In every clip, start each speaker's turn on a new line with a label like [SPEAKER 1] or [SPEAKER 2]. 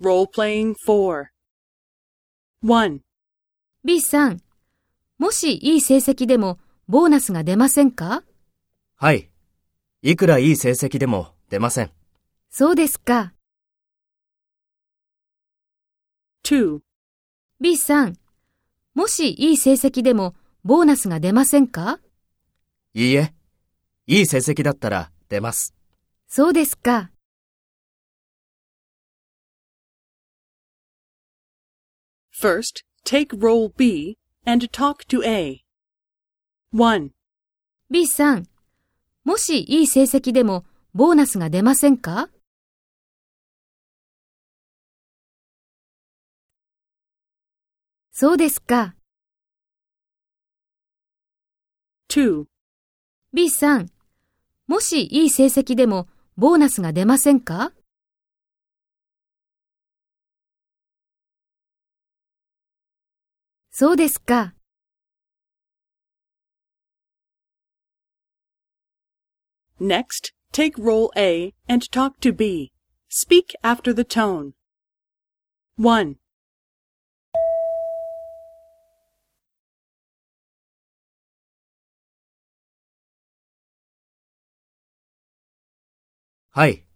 [SPEAKER 1] Role-playing 4. 1.
[SPEAKER 2] B さん、もしいい成績でもボーナスが出ませんか？
[SPEAKER 3] はい。いくらいい成績でも出ません。
[SPEAKER 2] そうですか。
[SPEAKER 1] 2.
[SPEAKER 2] B さん、もしいい成績でもボーナスが出ませんか？
[SPEAKER 3] いいえ。いい成績だったら出ます。
[SPEAKER 2] そうですか。
[SPEAKER 1] First, take role B and talk to A. 1.
[SPEAKER 2] B さん、もしいい成績でもボーナスが出ませんか？そうですか。
[SPEAKER 1] 2.
[SPEAKER 2] B さん、もしいい成績でもボーナスが出ませんか？そうですか。
[SPEAKER 1] Next, take role A and talk to B. Speak after the tone. 1.
[SPEAKER 3] はい。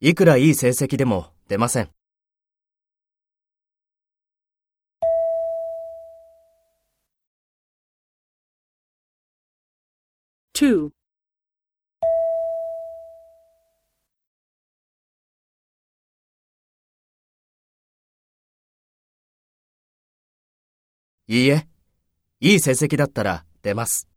[SPEAKER 3] いくらいい成績でも出ません。
[SPEAKER 1] 2.
[SPEAKER 3] いいえ。いい成績だったら出ます。